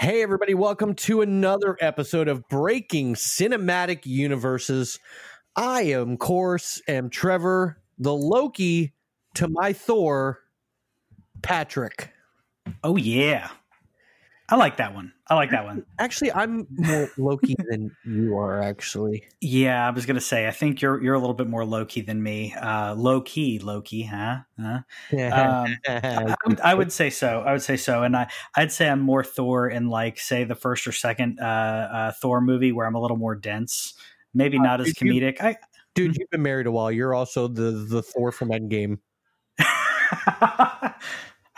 Hey, everybody, welcome to another episode of Breaking Cinematic Universes. I am, course, am Trevor, the Loki to my Thor, Patrick. Oh, yeah. I like that one. I like that one. Actually, I'm more Loki than you are. Actually, yeah, I was gonna say. I think you're you're a little bit more Loki than me. Uh, low key Loki, huh? huh? Um, I, I, would say so. I would say so, and I I'd say I'm more Thor in like say the first or second uh, uh, Thor movie where I'm a little more dense. Maybe uh, not as comedic. You, I, dude, you've been married a while. You're also the the Thor from Endgame.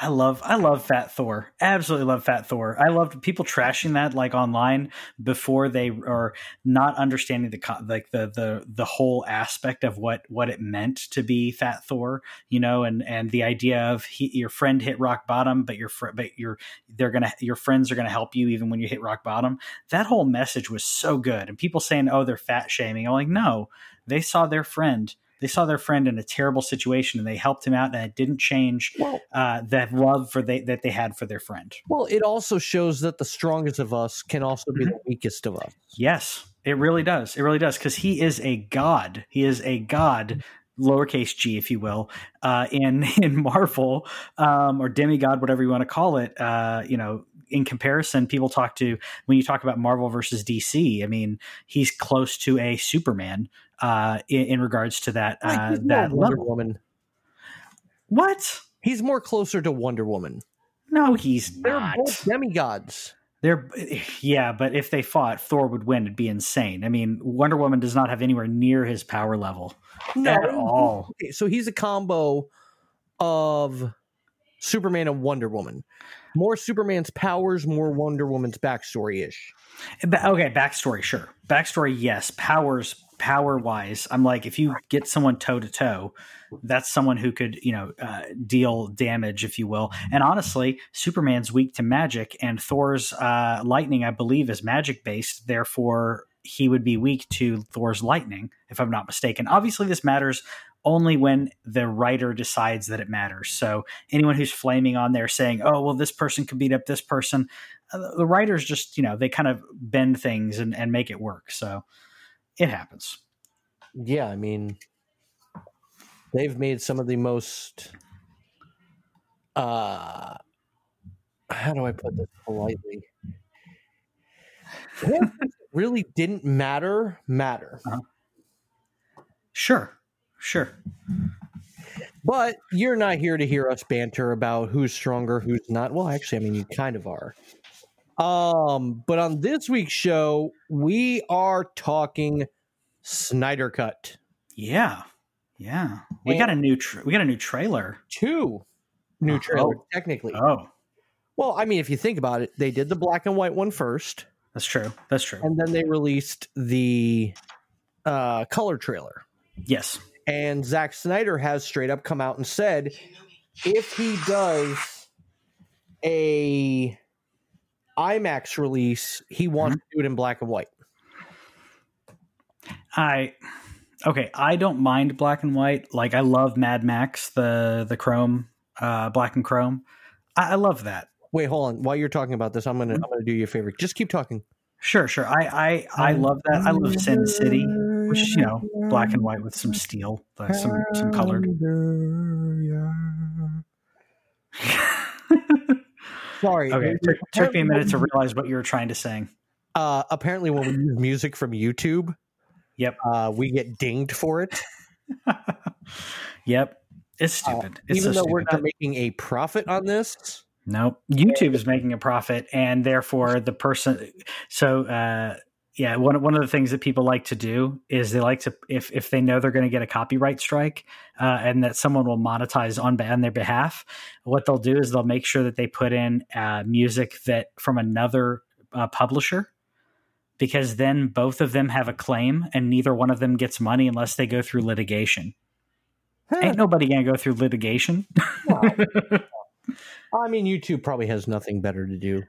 I love I love Fat Thor. Absolutely love Fat Thor. I loved people trashing that like online before they are not understanding the like the the the whole aspect of what what it meant to be Fat Thor, you know, and and the idea of he, your friend hit rock bottom, but your fr- but your they're gonna your friends are gonna help you even when you hit rock bottom. That whole message was so good, and people saying, "Oh, they're fat shaming." I'm like, no, they saw their friend they saw their friend in a terrible situation and they helped him out and it didn't change well, uh, that love for they, that they had for their friend well it also shows that the strongest of us can also be mm-hmm. the weakest of us yes it really does it really does because he is a god he is a god lowercase g, if you will, uh, in in Marvel um, or demigod, whatever you want to call it. Uh, you know, in comparison, people talk to when you talk about Marvel versus DC. I mean, he's close to a Superman uh, in, in, regards to that uh, that Wonder level. Woman. What? He's more closer to Wonder Woman. No, he's They're not. both demigods. They're yeah, but if they fought, Thor would win. It'd be insane. I mean, Wonder Woman does not have anywhere near his power level no, at all. Okay, so he's a combo of Superman and Wonder Woman. More Superman's powers, more Wonder Woman's backstory ish. Okay, backstory, sure. Backstory, yes. Powers, power wise, I'm like, if you get someone toe to toe, that's someone who could, you know, uh, deal damage, if you will. And honestly, Superman's weak to magic, and Thor's uh, lightning, I believe, is magic based. Therefore, he would be weak to Thor's lightning, if I'm not mistaken. Obviously, this matters only when the writer decides that it matters. So anyone who's flaming on there saying, "Oh, well, this person could beat up this person," uh, the writers just, you know, they kind of bend things and, and make it work. So it happens. Yeah, I mean, they've made some of the most. Uh, how do I put this politely? really didn't matter matter. Uh-huh. Sure, sure. But you're not here to hear us banter about who's stronger, who's not. Well, actually, I mean, you kind of are. Um, but on this week's show, we are talking Snyder Cut. Yeah, yeah. We and got a new tra- we got a new trailer. Two new trailers, oh. technically. Oh, well, I mean, if you think about it, they did the black and white one first. That's true. That's true. And then they released the uh, color trailer. Yes. And Zack Snyder has straight up come out and said if he does a IMAX release, he wants mm-hmm. to do it in black and white. I okay, I don't mind black and white. Like I love Mad Max, the the chrome, uh, black and chrome. I, I love that. Wait, hold on. While you're talking about this, I'm gonna mm-hmm. I'm gonna do you a favor. Just keep talking. Sure, sure. I I, I love that. I love Sin City, which is you know black and white with some steel, like some some colored. Sorry. Okay, it took, took me a minute to realize what you were trying to sing. Uh, apparently, when we use music from YouTube, yep, uh, we get dinged for it. yep, it's uh, stupid. It's even so though stupid. we're not making a profit on this, Nope. YouTube is making a profit, and therefore the person. So, uh, yeah, one one of the things that people like to do is they like to if if they know they're going to get a copyright strike uh, and that someone will monetize on on their behalf, what they'll do is they'll make sure that they put in uh, music that from another uh, publisher. Because then both of them have a claim, and neither one of them gets money unless they go through litigation. Huh. Ain't nobody gonna go through litigation. I mean, YouTube probably has nothing better to do.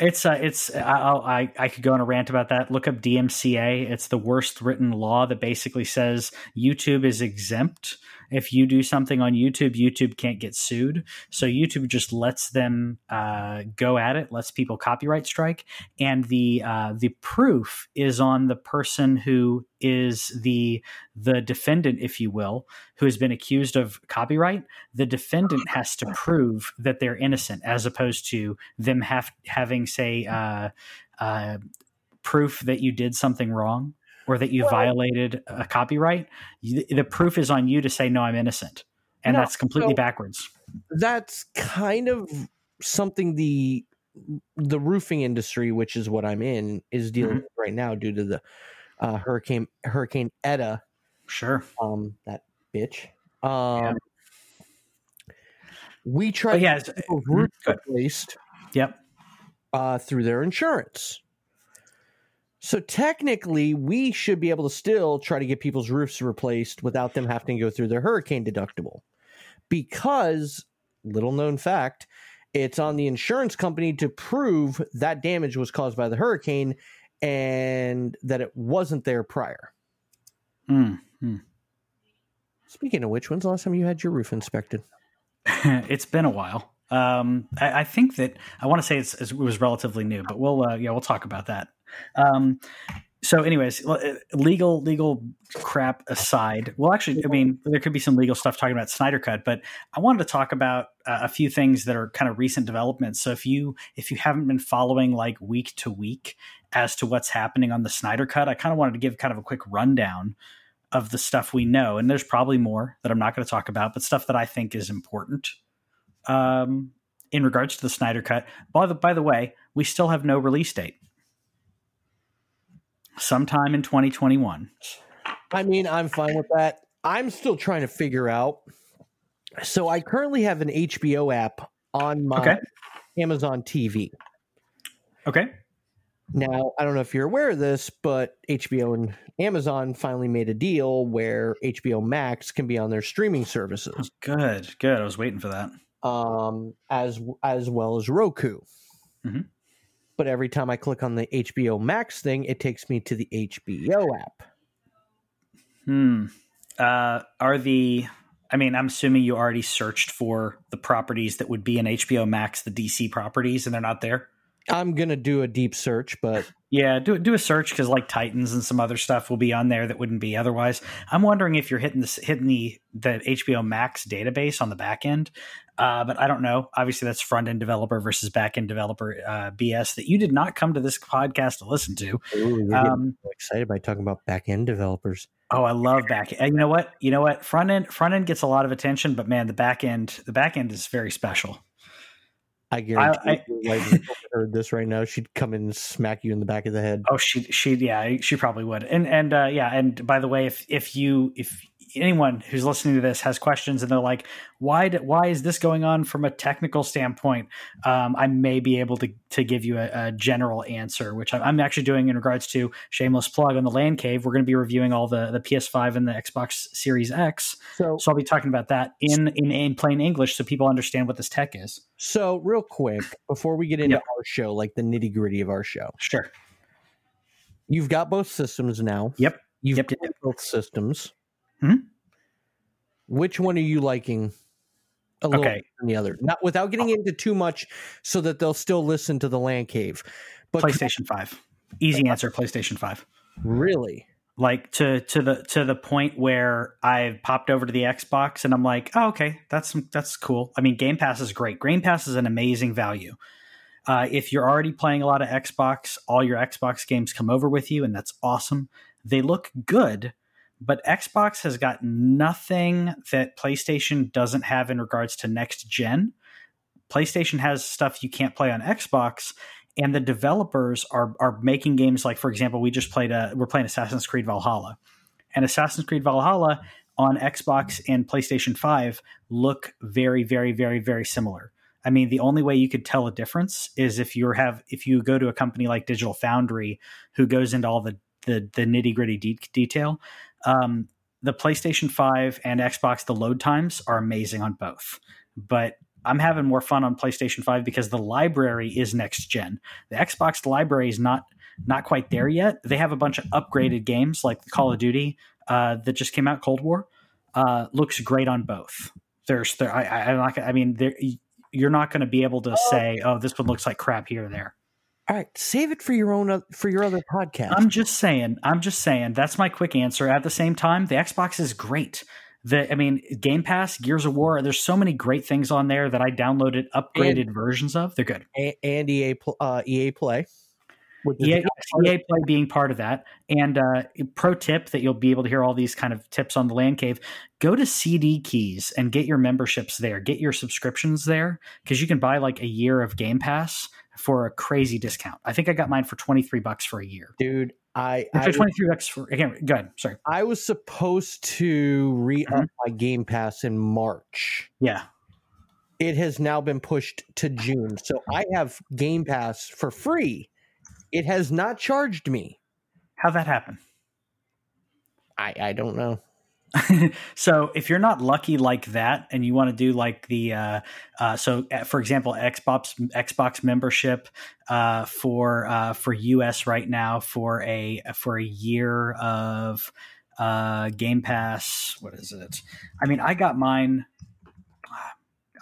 It's uh, it's I'll, I I could go on a rant about that. Look up DMCA. It's the worst written law that basically says YouTube is exempt if you do something on YouTube, YouTube can't get sued. So YouTube just lets them uh, go at it, lets people copyright strike, and the uh, the proof is on the person who is the the defendant, if you will, who has been accused of copyright. The defendant has to prove that they're innocent, as opposed to them have having say. Uh, uh, proof that you did something wrong or that you well, violated a copyright, you, the proof is on you to say no, I'm innocent, and no, that's completely so backwards. That's kind of something the the roofing industry, which is what I'm in, is dealing mm-hmm. with right now due to the uh, hurricane Hurricane Eta. Sure. Um, that bitch. Um, yeah. we tried oh, yeah, to get roof replaced. Yep. Uh, through their insurance. So technically, we should be able to still try to get people's roofs replaced without them having to go through their hurricane deductible. Because, little known fact, it's on the insurance company to prove that damage was caused by the hurricane and that it wasn't there prior. Mm-hmm. Speaking of which, when's the last time you had your roof inspected? it's been a while. Um, I, I, think that I want to say it was relatively new, but we'll uh, yeah we'll talk about that um, so, anyways, uh, legal legal crap aside, well, actually, I mean, there could be some legal stuff talking about Snyder Cut, but I wanted to talk about uh, a few things that are kind of recent developments. So, if you if you haven't been following like week to week as to what's happening on the Snyder Cut, I kind of wanted to give kind of a quick rundown of the stuff we know, and there's probably more that I'm not going to talk about, but stuff that I think is important. Um, in regards to the Snyder Cut, by the by the way, we still have no release date sometime in 2021. I mean, I'm fine with that. I'm still trying to figure out. So I currently have an HBO app on my okay. Amazon TV. Okay. Now, I don't know if you're aware of this, but HBO and Amazon finally made a deal where HBO Max can be on their streaming services. Oh, good, good. I was waiting for that. Um, as as well as Roku. Mm-hmm but every time I click on the HBO Max thing, it takes me to the HBO app. Hmm. Uh, are the I mean, I'm assuming you already searched for the properties that would be in HBO Max, the DC properties, and they're not there. I'm gonna do a deep search, but yeah, do do a search because like Titans and some other stuff will be on there that wouldn't be otherwise. I'm wondering if you're hitting this hitting the the HBO Max database on the back end. Uh, but I don't know. Obviously, that's front end developer versus back end developer uh, BS that you did not come to this podcast to listen to. Ooh, um, excited by talking about back end developers. Oh, I love back. And you know what? You know what? Front end front end gets a lot of attention, but man, the back end the back end is very special. I guarantee I, I, heard this right now, she'd come in and smack you in the back of the head. Oh, she she yeah, she probably would. And and uh, yeah, and by the way, if if you if anyone who's listening to this has questions and they're like, why do, why is this going on from a technical standpoint? Um, I may be able to to give you a, a general answer, which I'm, I'm, actually doing in regards to shameless plug on the Land Cave. We're going to be reviewing all the the PS5 and the Xbox Series X, so, so I'll be talking about that in, in in plain English so people understand what this tech is. So real quick before we get into yep. our show, like the nitty gritty of our show, sure. You've got both systems now. Yep. You've yep. got both systems. Hmm? Which one are you liking a little okay. than the other? Not without getting into too much, so that they'll still listen to the Land Cave. But PlayStation Five, easy answer. PlayStation Five. Really? Like to to the to the point where I've popped over to the Xbox and I'm like, oh, okay, that's that's cool. I mean, Game Pass is great. Game Pass is an amazing value. Uh, if you're already playing a lot of Xbox, all your Xbox games come over with you, and that's awesome. They look good, but Xbox has got nothing that PlayStation doesn't have in regards to next gen. PlayStation has stuff you can't play on Xbox, and the developers are are making games like, for example, we just played a we're playing Assassin's Creed Valhalla, and Assassin's Creed Valhalla on Xbox and PlayStation Five look very, very, very, very similar. I mean, the only way you could tell a difference is if you have if you go to a company like Digital Foundry, who goes into all the the, the nitty gritty de- detail. Um, the PlayStation 5 and Xbox, the load times are amazing on both. But I'm having more fun on PlayStation 5 because the library is next gen. The Xbox library is not not quite there yet. They have a bunch of upgraded games like Call of Duty uh, that just came out, Cold War. uh, looks great on both. There's there I, I I'm not gonna- I mean there you're not going to be able to say oh this one looks like crap here or there. All right, save it for your own for your other podcast. I'm just saying. I'm just saying. That's my quick answer. At the same time, the Xbox is great. The I mean, Game Pass, Gears of War. There's so many great things on there that I downloaded upgraded versions of. They're good. And EA uh, EA Play. EA, EA Play being part of that. And uh, pro tip that you'll be able to hear all these kind of tips on the Land Cave: go to CD Keys and get your memberships there. Get your subscriptions there because you can buy like a year of Game Pass for a crazy discount. I think I got mine for twenty three bucks for a year. dude. I I, Actually, twenty three bucks for again. Go ahead. Sorry. I was supposed to re up Mhm. my Game Pass in March. Yeah. It has now been pushed to June, so I have Game Pass for free. It has not charged me. How'd that happen? I I don't know. so if you're not lucky like that and you want to do like the uh, uh, so uh, for example xbox xbox membership uh, for uh, for us right now for a for a year of uh, game pass what is it i mean i got mine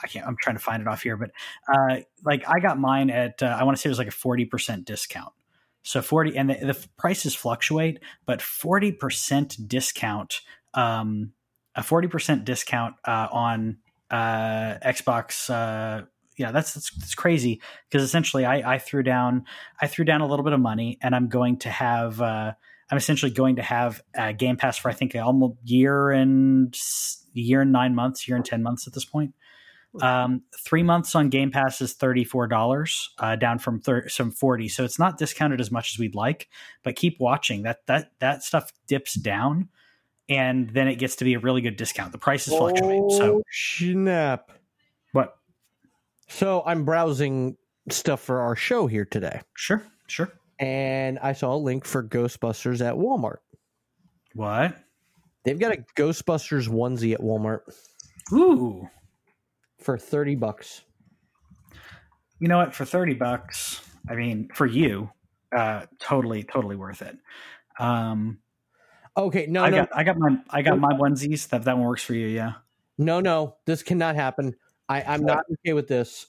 I can't. I'm trying to find it off here, but uh, like I got mine at I want to say it was like a forty percent discount. So forty, and the, the prices fluctuate, but forty percent discount, um, a forty percent discount uh, on uh, Xbox. Uh, yeah, that's, that's that's crazy because essentially I, I threw down I threw down a little bit of money, and I'm going to have uh, I'm essentially going to have uh, Game Pass for I think almost year and year and nine months, year and ten months at this point. Um, three months on Game Pass is thirty four dollars, uh, down from thir- some forty. So it's not discounted as much as we'd like, but keep watching that that that stuff dips down, and then it gets to be a really good discount. The prices fluctuate. So Oh, snap! what? So I'm browsing stuff for our show here today, Sure, sure. and I saw a link for Ghostbusters at Walmart. What? They've got a Ghostbusters onesie at Walmart Ooh, for thirty bucks. you know what? For thirty bucks, I mean, for you, uh, totally, totally worth it. Um, Okay, no, I no, got, I got my, I got my onesies. That that one works for you, yeah. no, no. This cannot happen. I, I'm not okay with this.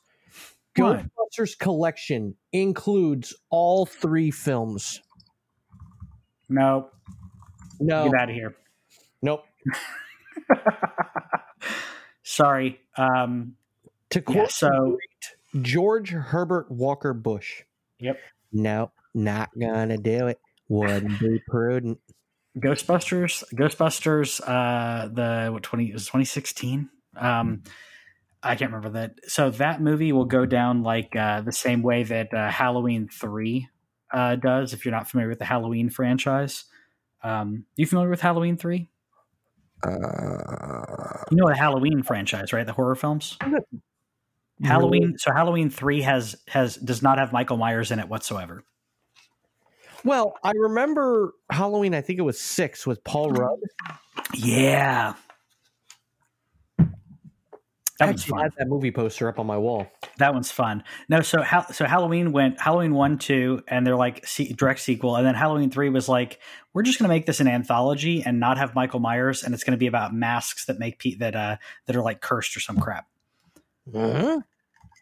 Why? Ghostbusters collection includes all three films. No, No, get out of here. nope. Sorry. Um, To quote yeah, so George Herbert Walker Bush. Yep. No, not gonna do it. Wouldn't be prudent. Ghostbusters, Ghostbusters, uh, the what twenty it was twenty sixteen. Um, I can't remember that. So that movie will go down like uh, the same way that uh, Halloween three uh, does. If you're not familiar with the Halloween franchise, um, you familiar with Halloween three? Uh, You know the Halloween franchise, right? The horror films. Halloween. So Halloween three has has does not have Michael Myers in it whatsoever. Well, I remember Halloween. I think it was six with Paul Rudd. Yeah, that actually fun. had that movie poster up on my wall. That one's fun. No, so ha- so Halloween went Halloween one, two, and they're like se- direct sequel, and then Halloween three was like we're just going to make this an anthology and not have Michael Myers, and it's going to be about masks that make pe- that uh that are like cursed or some crap. Huh?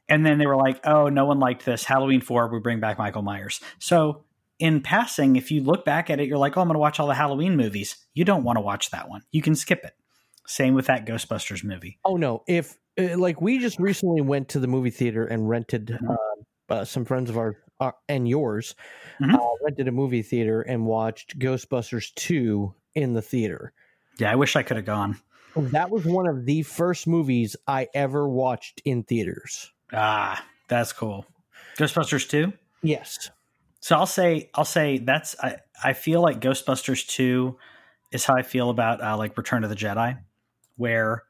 And then they were like, oh, no one liked this. Halloween four, we bring back Michael Myers. So in passing, if you look back at it, you're like, oh, I'm going to watch all the Halloween movies. You don't want to watch that one. You can skip it. Same with that Ghostbusters movie. Oh no! If uh, like we just recently went to the movie theater and rented Mhm. uh, uh, some friends of our uh, and yours Mhm. uh, rented a movie theater and watched Ghostbusters two in the theater. Yeah, I wish I could have gone. That was one of the first movies I ever watched in theaters. Ah, that's cool. Ghostbusters 2? Yes. So I'll say I'll say that's I, I feel like Ghostbusters 2 is how I feel about uh, like Return of the Jedi where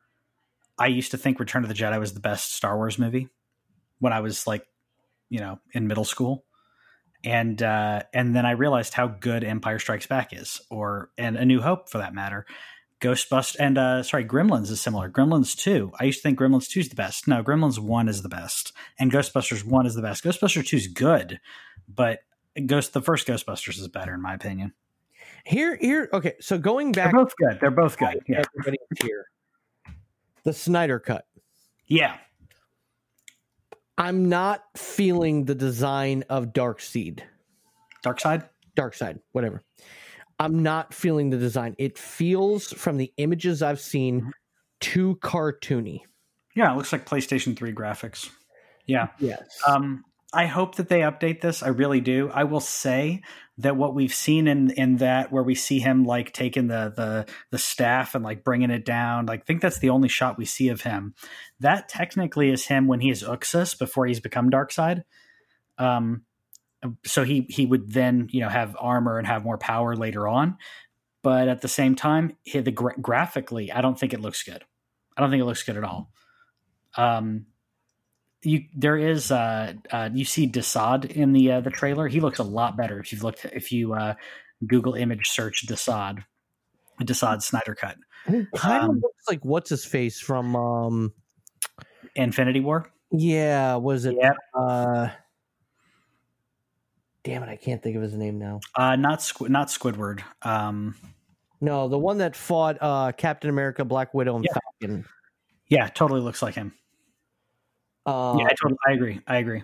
I used to think Return of the Jedi was the best Star Wars movie when I was like you know in middle school. And uh and then I realized how good Empire Strikes Back is or and A New Hope for that matter. Ghostbusters and uh sorry Gremlins is similar. Gremlins 2 I used to think Gremlins 2 is the best. No Gremlins 1 is the best and Ghostbusters 1 is the best. Ghostbusters 2 is good but Ghost the first Ghostbusters is better in my opinion. Here, here. Okay, so going back, They're both good. They're both good. Yeah. everybody here. The Snyder cut. Yeah. I'm not feeling the design of Dark Seed, Dark Side. Dark Side, whatever. I'm not feeling the design. It feels from the images I've seen too cartoony. Yeah, it looks like PlayStation 3 graphics. Yeah. Yes. Um, I hope that they update this. I really do. I will say that what we've seen in in that where we see him like taking the the the staff and like bringing it down. Like, think that's the only shot we see of him. That technically is him when he is Uxas before he's become Darkseid. Um, so he he would then you know have armor and have more power later on. But at the same time, he, the gra- graphically, I don't think it looks good. I don't think it looks good at all. Um, you there is uh, uh you see Desaad in the uh, the trailer. He looks a lot better if you've looked if you uh Google image search Desaad. Desaad Snyder cut. It kind of um, looks like what's his face from um Infinity War. yeah, was it Yeah. uh Damn it, I can't think of his name now. Uh not Squ- not Squidward. Um No, the one that fought uh Captain America, Black Widow, and Yeah. Falcon. yeah, totally looks like him. Uh, yeah, I totally I agree. I agree.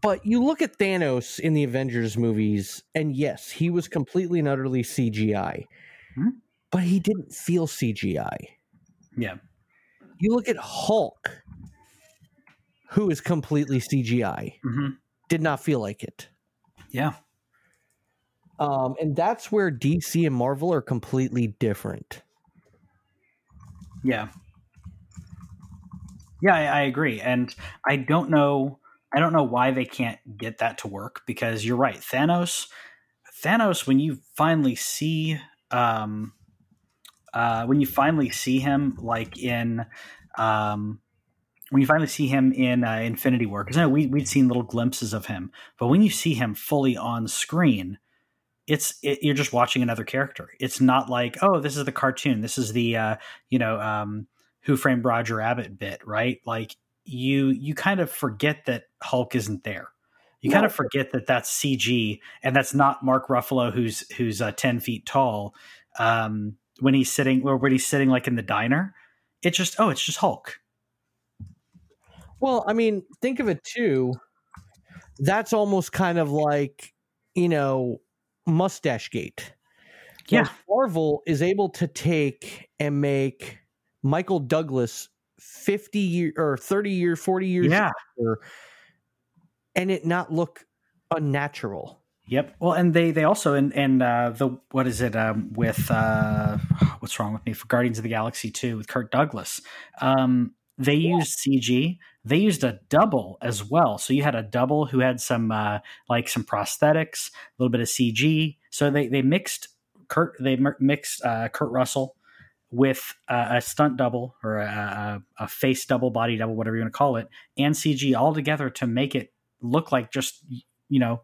But you look at Thanos in the Avengers movies, and yes, he was completely and utterly CGI, Hmm. but he didn't feel CGI. Yeah. You look at Hulk, who is completely CGI, hmm did not feel like it. Yeah. Um, and that's where DC and Marvel are completely different. Yeah. Yeah, I, I agree. And I don't know I don't know why they can't get that to work because you're right. Thanos Thanos when you finally see um uh when you finally see him like in um when you finally see him in uh, Infinity War, because I know we, we'd seen little glimpses of him, but when you see him fully on screen, it's it, you're just watching another character. It's not like oh, this is the cartoon, this is the uh, you know um, Who Framed Roger Rabbit bit, right? Like you you kind of forget that Hulk isn't there. You kind of forget that that's CG and that's not Mark Ruffalo who's who's uh, ten feet tall. Um, when he's sitting or when he's sitting like in the diner, it's just oh, it's just Hulk. Well, I mean, think of it too. That's almost kind of like, you know, Mustache Gate. Yeah. Marvel is able to take and make Michael Douglas 50 year or 30 year, 40 years Yeah. younger, and it not look unnatural. Yep. Well, and they they also and and uh, the what is it um, with uh, what's wrong with me for Guardians of the Galaxy two with Kirk Douglas. Um, they used CG. They used a double as well. So you had a double who had some uh, like some prosthetics, a little bit of CG. So they they mixed Kurt they mixed uh, Kurt Russell with uh, a stunt double or a, a, a face double, body double, whatever you want to call it, and CG all together to make it look like just you know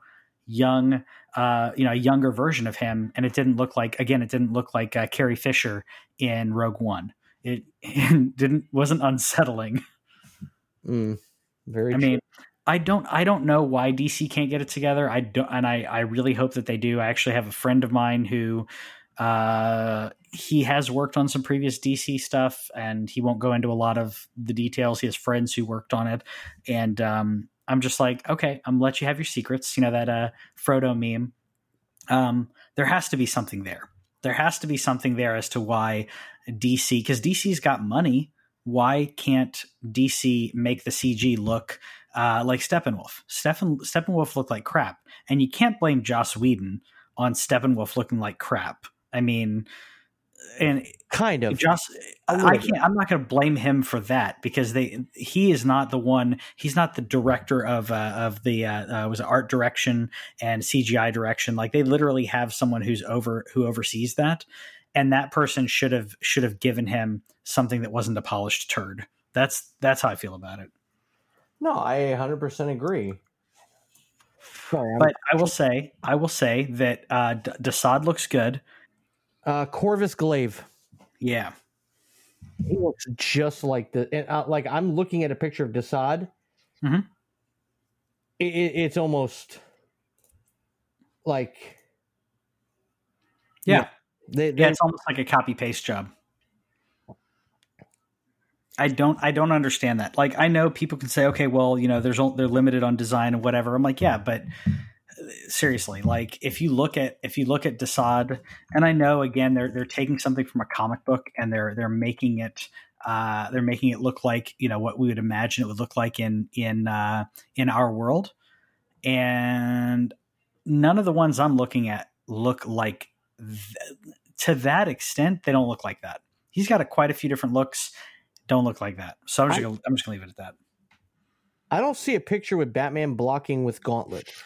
young uh you know a younger version of him. And it didn't look like again it didn't look like uh, carrie fisher in rogue one. It, it didn't wasn't unsettling. Mm, very i mean i don't i don't know why dc can't get it together. I don't and i i really hope that they do. I actually have a friend of mine who uh he has worked on some previous dc stuff and he won't go into a lot of the details. He has friends who worked on it. And um i'm just like okay i'm gonna let you have your secrets. You know that uh frodo meme. Um there has to be something there. There has to be something there as to why dc because dc's got money. Why can't DC make the CG look uh, like Steppenwolf? Steppen, Steppenwolf looked like crap, and you can't blame Joss Whedon on Steppenwolf looking like crap. I mean, and kind of. A I can't. I'm not going to blame him for that because they he is not the one. He's not the director of uh, of the uh, uh, was art direction and CGI direction. Like they literally have someone who's over who oversees that, and that person should have should have given him something that wasn't a polished turd. That's that's how I feel about it. No, I 100% agree. Sorry, But I will say, I will say that uh, D- Desaad looks good. Uh, Corvus Glaive. Yeah, He looks just like the and, uh, like I'm looking at a picture of Desaad. Mhm. It, it, it's almost like Yeah. They, they, Yeah, it's almost like a copy paste job. I don't I don't understand that. Like I know people can say, okay, well, you know, there's they're limited on design and whatever. I'm like, yeah, but seriously, like if you look at if you look at Desaad, and I know again they're they're taking something from a comic book and they're they're making it uh, they're making it look like you know what we would imagine it would look like in in uh, in our world, and none of the ones I'm looking at look like th- to that extent. They don't look like that. He's got a, quite a few different looks. Don't look like that. So I'm just I- gonna, I'm just gonna leave it at that. I don't see a picture with Batman blocking with gauntlets.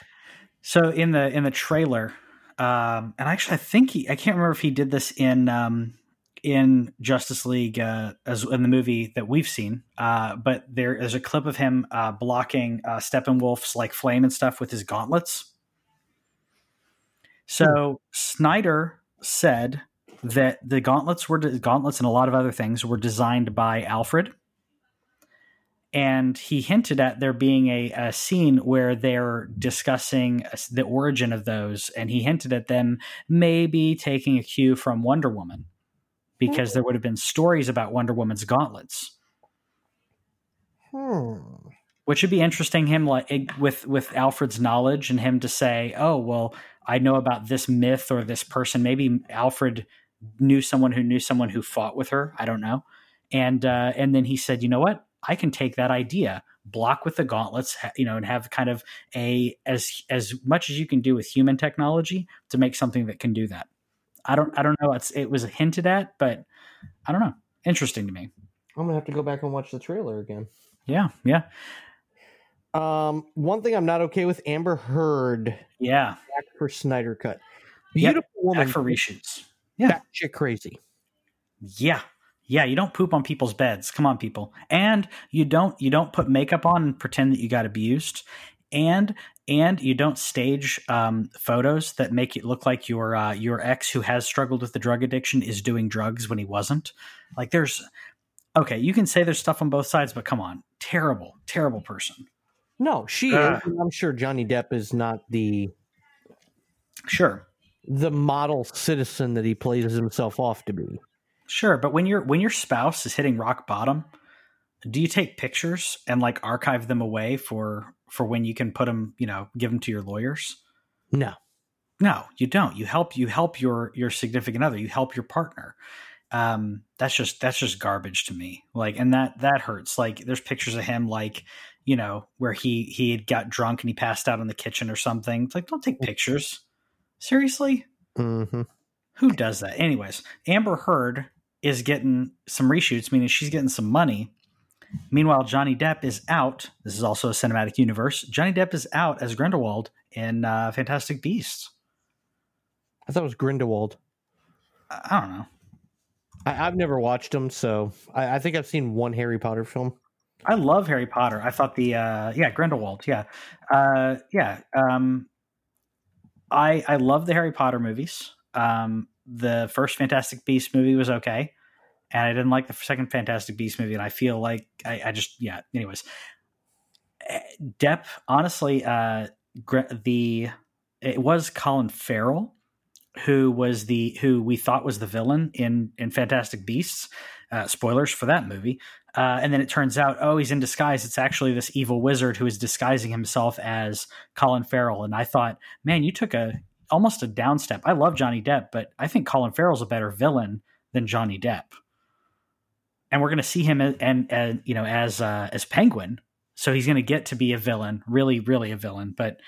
So in the in the trailer, um, and actually, I think he I can't remember if he did this in um, in Justice League uh, as in the movie that we've seen, uh, but there is a clip of him uh, blocking uh, Steppenwolf's like flame and stuff with his gauntlets. So Snyder said that the gauntlets were gauntlets and a lot of other things were designed by Alfred and he hinted at there being a, a scene where they're discussing the origin of those. And he hinted at them maybe taking a cue from wonder woman because there would have been stories about wonder woman's gauntlets. Hmm. which would be interesting him like with with alfred's knowledge and him to say oh well i know about this myth or this person. Maybe alfred knew someone who knew someone who fought with her. I don't know. And uh, and then he said you know what i can take that idea block with the gauntlets you know and have kind of a as as much as you can do with human technology to make something that can do that. I don't i don't know it's it was hinted at but i don't know. Interesting to me. I'm gonna have to go back and watch the trailer again. yeah yeah. Um, one thing I'm not okay with: Amber Heard. Yeah. Back for Snyder cut. Yep, Beautiful woman, back for reshoots. Yeah. Shit crazy. Yeah. Yeah, you don't poop on people's beds. Come on, people. And you don't you don't put makeup on and pretend that you got abused. And and you don't stage um, photos that make it look like your uh, your ex who has struggled with the drug addiction is doing drugs when he wasn't. Like there's okay, you can say there's stuff on both sides, but come on, terrible, terrible person. No, she Ugh. is. I'm sure Johnny Depp is not the Sure, the model citizen that he plays himself off to be. Sure, but when your when your spouse is hitting rock bottom, do you take pictures and like archive them away for for when you can put them, you know, give them to your lawyers? No. No, you don't. You help you help your your significant other. You help your partner. Um, that's just that's just garbage to me. Like, and that that hurts. Like, there's pictures of him like you know where he he had got drunk and he passed out in the kitchen or something. It's like, don't take pictures. Seriously, Mm-hmm. who does that? Anyways, Amber Heard is getting some reshoots, meaning she's getting some money. Meanwhile, Johnny Depp is out. This is also a cinematic universe. Johnny Depp is out as Grindelwald in uh, Fantastic Beasts. I thought it was Grindelwald. I, I don't know. I, I've never watched them, so I, I think I've seen one Harry Potter film. I love Harry Potter. I thought the uh, yeah Grindelwald, yeah, uh, yeah. Um, I I love the Harry Potter movies. Um, the first Fantastic Beast movie was okay, and I didn't like the second Fantastic Beast movie. And I feel like I, I just yeah. Anyways, Eh, Depp honestly, uh, the it was Colin Farrell who was the who we thought was the villain in in Fantastic Beasts. Uh, spoilers for that movie. Uh, and then it turns out, oh, he's in disguise. It's actually this evil wizard who is disguising himself as Colin Farrell. And I thought, man, you took a almost a downstep. I love Johnny Depp, but I think Colin Farrell's a better villain than Johnny Depp. And we're going to see him and, and, and you know as uh, as Penguin, so he's going to get to be a villain, really, really a villain. But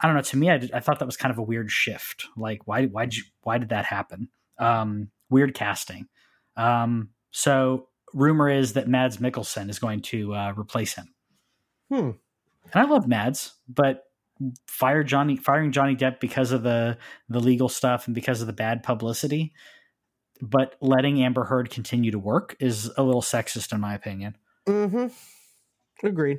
I don't know. To me, I, did- I thought that was kind of a weird shift. Like, why why did why did that happen? Um, weird casting. Um, so rumor is that Mads Mikkelsen is going to uh, replace him. Hmm. And I love Mads, but fire Johnny firing Johnny Depp because of the the legal stuff and because of the bad publicity, but letting Amber Heard continue to work is a little sexist in my opinion. Mm-hmm. Agreed.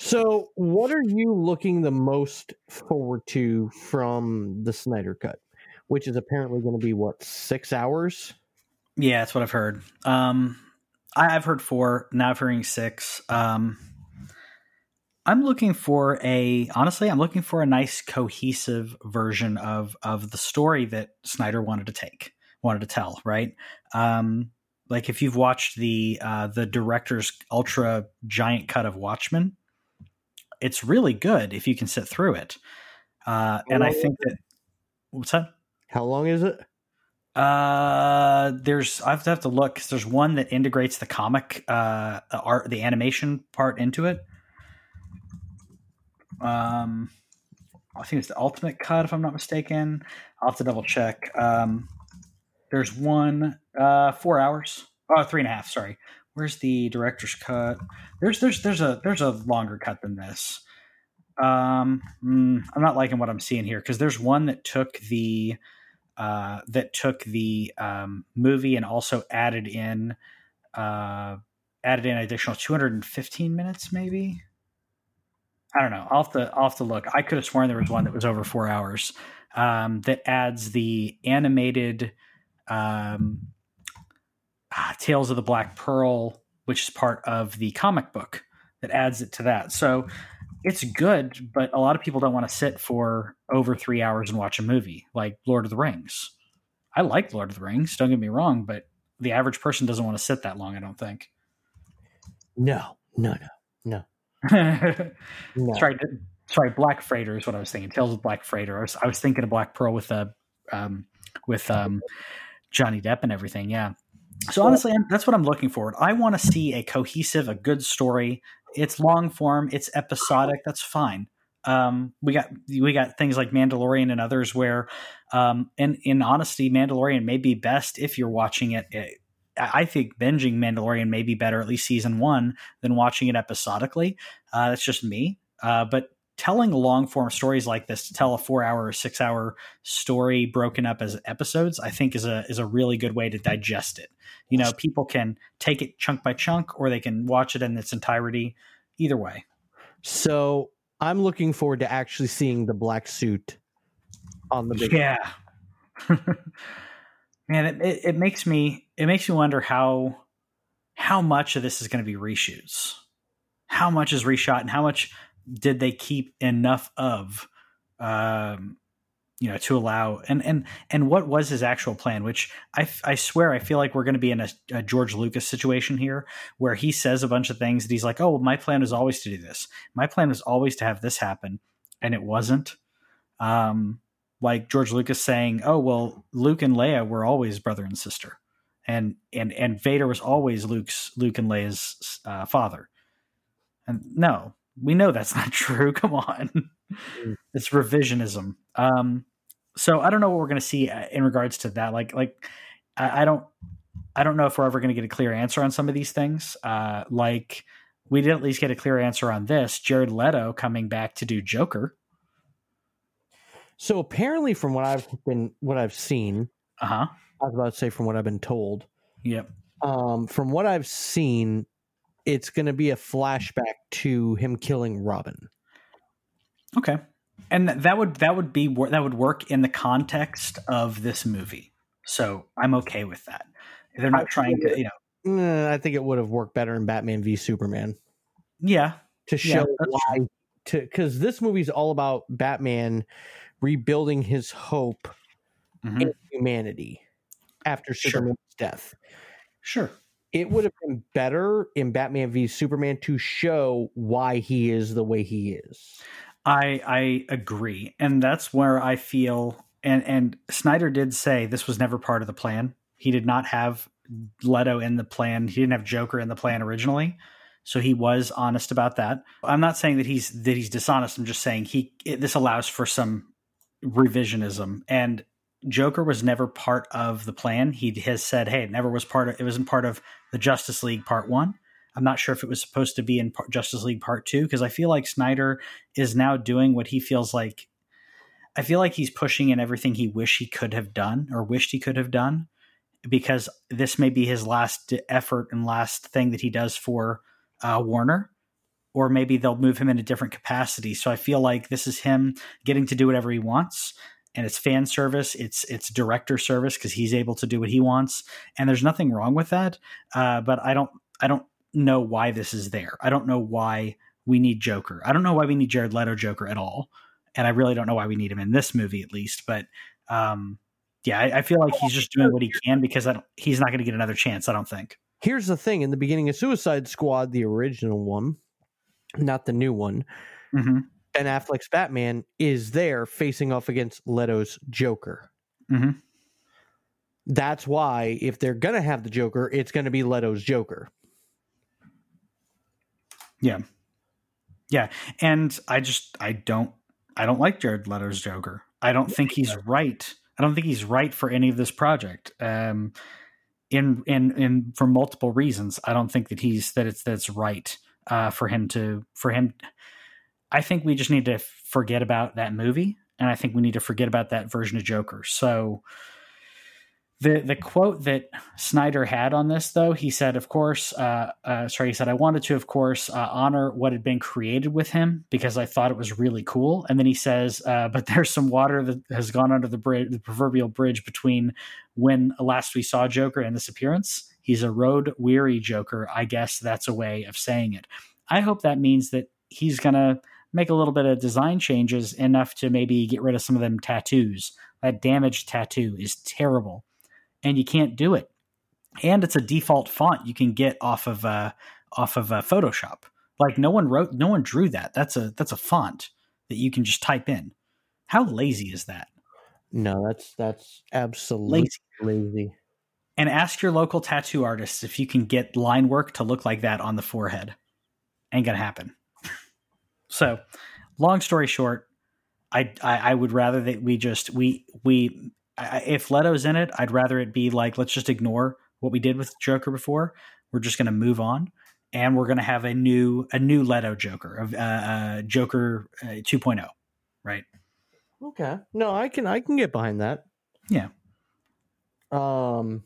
So, what are you looking the most forward to from the Snyder Cut, which is apparently going to be what six hours? Yeah, that's what I've heard. Um, I, I've heard four. Now I've hearing six. Um, I'm looking for a honestly, I'm looking for a nice cohesive version of of the story that Snyder wanted to take, wanted to tell, right? Um, like if you've watched the uh, the director's ultra giant cut of Watchmen, it's really good if you can sit through it. Uh, and I think that what's that? How long is it? Uh, there's I have to have to look because there's one that integrates the comic uh art, the animation part into it. Um, I think it's the ultimate cut, if I'm not mistaken. I'll have to double check. Um, there's one uh four hours. Oh, three and a half. Sorry. Where's the director's cut? There's there's there's a there's a longer cut than this. Um, mm, I'm not liking what I'm seeing here because there's one that took the uh, that took the um, movie and also added in uh, added in additional 215 minutes, maybe. I don't know. Off the off to look. I could have sworn there was one that was over four hours um, that adds the animated um, ah, Tales of the Black Pearl, which is part of the comic book that adds it to that. So it's good, but a lot of people don't want to sit for over three hours and watch a movie like Lord of the Rings. I like Lord of the Rings, don't get me wrong, but the average person doesn't want to sit that long, I don't think. No, no, no, no. No. Sorry, sorry, Black Freighter is what I was thinking. Tales of Black Freighter. I was, I was thinking of Black Pearl with uh, um, with um, Johnny Depp and everything. Yeah. So honestly, that's what I'm looking for. I want to see a cohesive, a good story. It's long form. It's episodic. That's fine. Um, we got we got things like Mandalorian and others where, um, in in honesty, Mandalorian may be best if you're watching it, it I think binging Mandalorian may be better, at least season one, than watching it episodically. Uh, that's just me. Uh, but telling long form stories like this to tell a four hour or six hour story broken up as episodes i think is a is a really good way to digest it you know people can take it chunk by chunk or they can watch it in its entirety either way so i'm looking forward to actually seeing the black suit on the big yeah man it, it, it makes me it makes me wonder how how much of this is going to be reshoots. How much is reshot and how much did they keep enough of um, you know to allow and and and what was his actual plan which i i swear i feel like we're going to be in a, a, george lucas situation here where he says a bunch of things that he's like oh my plan was always to do this. My plan was always to have this happen and it wasn't. Um like george lucas saying oh well luke and leia were always brother and sister and and and vader was always luke's luke and leia's uh, father and no we know that's not true. Come on. Mm. It's revisionism. Um, so I don't know what we're going to see uh, in regards to that. Like, like I, I don't, I don't know if we're ever going to get a clear answer on some of these things. Uh, like we did at least get a clear answer on this. Jared Leto coming back to do Joker. So apparently, from what I've been, what I've seen, uh huh. I was about to say from what I've been told. Yep. Um, from what I've seen, it's going to be a flashback to him killing Robin. Okay, and that would that would be that would work in the context of this movie. So I'm okay with that. They're not I trying to, you know. Eh, I think it would have worked better in Batman v Superman. Yeah, to show yeah, why. To because this movie's all about Batman rebuilding his hope mm-hmm. in humanity after Superman's sure. death. Sure it would have been better in Batman v Superman to show why he is the way he is. I I agree, and that's where I feel. And and Snyder did say this was never part of the plan. He did not have Leto in the plan. He didn't have Joker in the plan originally, so he was honest about that. I'm not saying that he's that he's dishonest. I'm just saying he it, this allows for some revisionism and Joker was never part of the plan. He has said, "Hey, it never was part of. It wasn't part of the Justice League Part One." I'm not sure if it was supposed to be in part, Justice League Part Two because I feel like Snyder is now doing what he feels like. I feel like he's pushing in everything he wish he could have done or wished he could have done because this may be his last effort and last thing that he does for uh, Warner or maybe they'll move him in a different capacity. So I feel like this is him getting to do whatever he wants and it's fan service it's it's director service because he's able to do what he wants and there's nothing wrong with that uh, but i don't i don't know why this is there i don't know why we need Joker. I don't know why we need Jared Leto Joker at all, and I really don't know why we need him in this movie at least. But um, yeah, I, I, feel like he's just doing what he can because he's not going to get another chance. I don't think. Here's the thing: in the beginning of Suicide Squad, the original one, not the new one, mm-hmm. Ben Affleck's Batman is there facing off against Leto's Joker. Mm-hmm. That's why if they're gonna have the Joker, it's gonna be Leto's Joker. Yeah. Yeah. And I just I don't I don't like Jared Leto's Joker. I don't think he's right. I don't think he's right for any of this project. Um in in in for multiple reasons. I don't think that he's that it's that's right uh for him to for him I think we just need to forget about that movie and I think we need to forget about that version of Joker. So the the quote that Snyder had on this, though, he said, "Of course, uh, uh, sorry, he said I wanted to, of course, uh, honor what had been created with him because I thought it was really cool." And then he says, uh, "But there's some water that has gone under the bridge, the proverbial bridge between when last we saw Joker and this appearance. He's a road weary Joker. I guess that's a way of saying it. I hope that means that he's gonna." Make a little bit of design changes enough to maybe get rid of some of them tattoos. That damaged tattoo is terrible and you can't do it. And it's a default font you can get off of uh, off of uh, Photoshop. Like no one wrote, no one drew that. That's a that's a font that you can just type in. How lazy is that? No, that's that's absolutely lazy. lazy. And ask your local tattoo artists if you can get line work to look like that on the forehead. Ain't gonna happen. so, long story short, I, I, I would rather that we just we we I, if Leto's in it, I'd rather it be like let's just ignore what we did with Joker before. We're just to move on, and we're to have a new a new Leto Joker of uh, uh, Joker uh, 2.0, right? Okay, no, I can I can get behind that. Yeah. Um,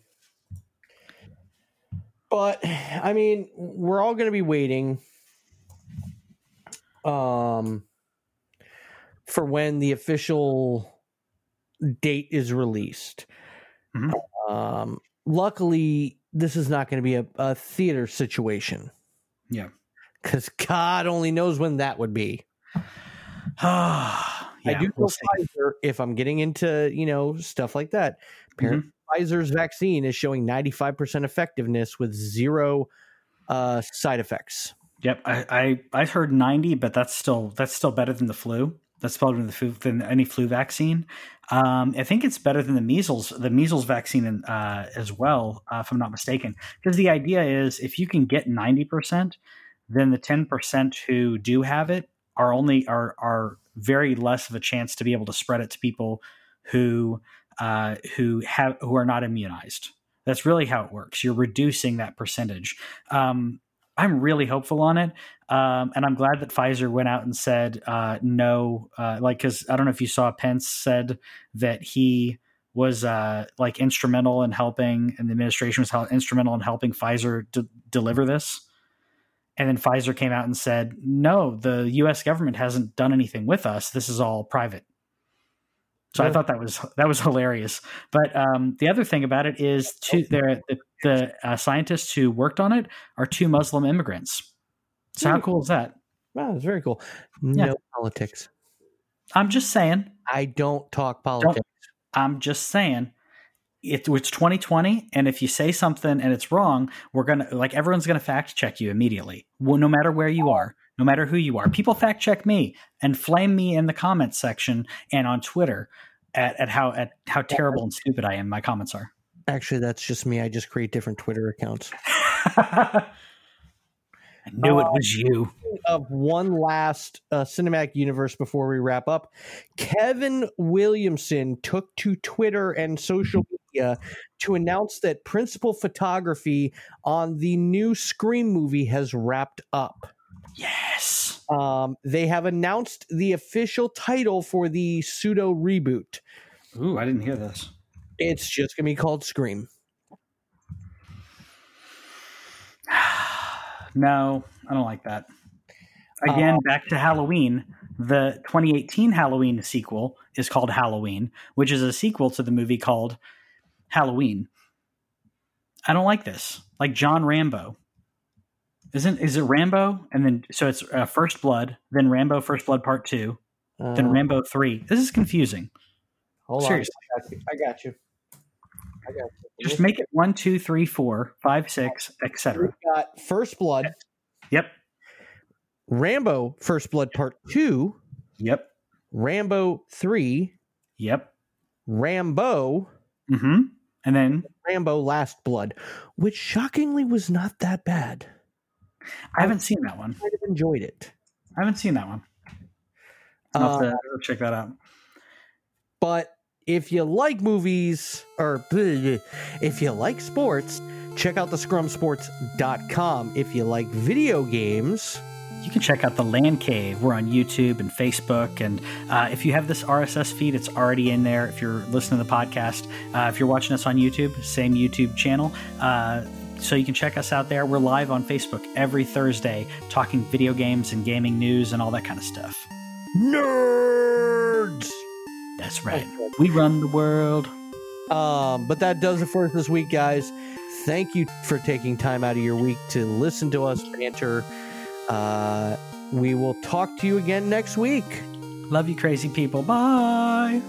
but I mean, we're all going to be waiting. Um, for when the official date is released. Mm-hmm. Um, luckily, this is not going to be a, a, theater situation. Yeah. Because God only knows when that would be. yeah, I do we'll Pfizer, if I'm getting into, you know, stuff like that, apparently mm-hmm. Pfizer's vaccine is showing 95% effectiveness with zero uh, side effects. Yep, I, I I heard 90, but that's still that's still better than the flu. That's better than the flu, than any flu vaccine. Um, I think it's better than the measles, the measles vaccine uh, as well, uh, if I'm not mistaken. Because the idea is if you can get 90%, then the 10% who do have it are only are are very less of a chance to be able to spread it to people who uh, who have who are not immunized. That's really how it works. You're reducing that percentage. Um, I'm really hopeful on it. Um, and I'm glad that Pfizer went out and said uh, no, uh, like because I don't know if you saw Pence said that he was uh, like instrumental in helping, and the administration was instrumental in helping Pfizer de- deliver this. And then Pfizer came out and said, "No, the U.S. government hasn't done anything with us. This is all private." So yeah. I thought that was that was hilarious. But um, the other thing about it is, two, the the uh, scientists who worked on it are two Muslim immigrants. So how cool is that? Wow, it's very cool. No yeah. politics. I'm just saying. I don't talk politics. Don't, I'm just saying. It, it's 2020, and if you say something and it's wrong, we're gonna like everyone's gonna fact check you immediately. No matter where you are, no matter who you are, people fact check me and flame me in the comments section and on Twitter at, at how at how terrible and stupid I am. My comments are. Actually, that's just me. I just create different Twitter accounts. I knew it was you. Of one last uh, cinematic universe before we wrap up, Kevin Williamson took to Twitter and social media to announce that principal photography on the new Scream movie has wrapped up. Yes. Um, they have announced the official title for the pseudo reboot. Ooh, I didn't hear this. It's just going to be called Scream. No, I don't like that. Again, uh, back to Halloween. The 2018 Halloween sequel is called Halloween, which is a sequel to the movie called Halloween. I don't like this. Like John Rambo. Isn't is it Rambo and then so it's uh, First Blood, then Rambo First Blood Part Two, Uh, then Rambo Three. This is confusing. hold seriously. on. I got you. I got you. I got you. Just make it one, two, three, four, five, six, etc. got First Blood, Yep. Rambo First Blood Part 2, Yep. Rambo 3, Yep. Rambo, Mm-hmm. And then Rambo Last Blood, which shockingly was not that bad. I haven't seen that one. I have enjoyed it. I haven't seen that one. I'll have Uh, to check that out. but if you like movies or if you like sports, check out the scrumsports.com. If you like video games, You can check out the Land Cave. We're on YouTube and Facebook. And uh, if you have this RSS feed, it's already in there. If you're listening to the podcast, uh, if you're watching us on YouTube, same YouTube channel. So you can check us out there. We're live on Facebook every Thursday talking video games and gaming news and all that kind of stuff. nerds. That's right. We run the world. Um, but that does it for us this week, guys. Thank you for taking time out of your week to listen to us banter. Uh, we will talk to you again next week. Love you, crazy people. Bye.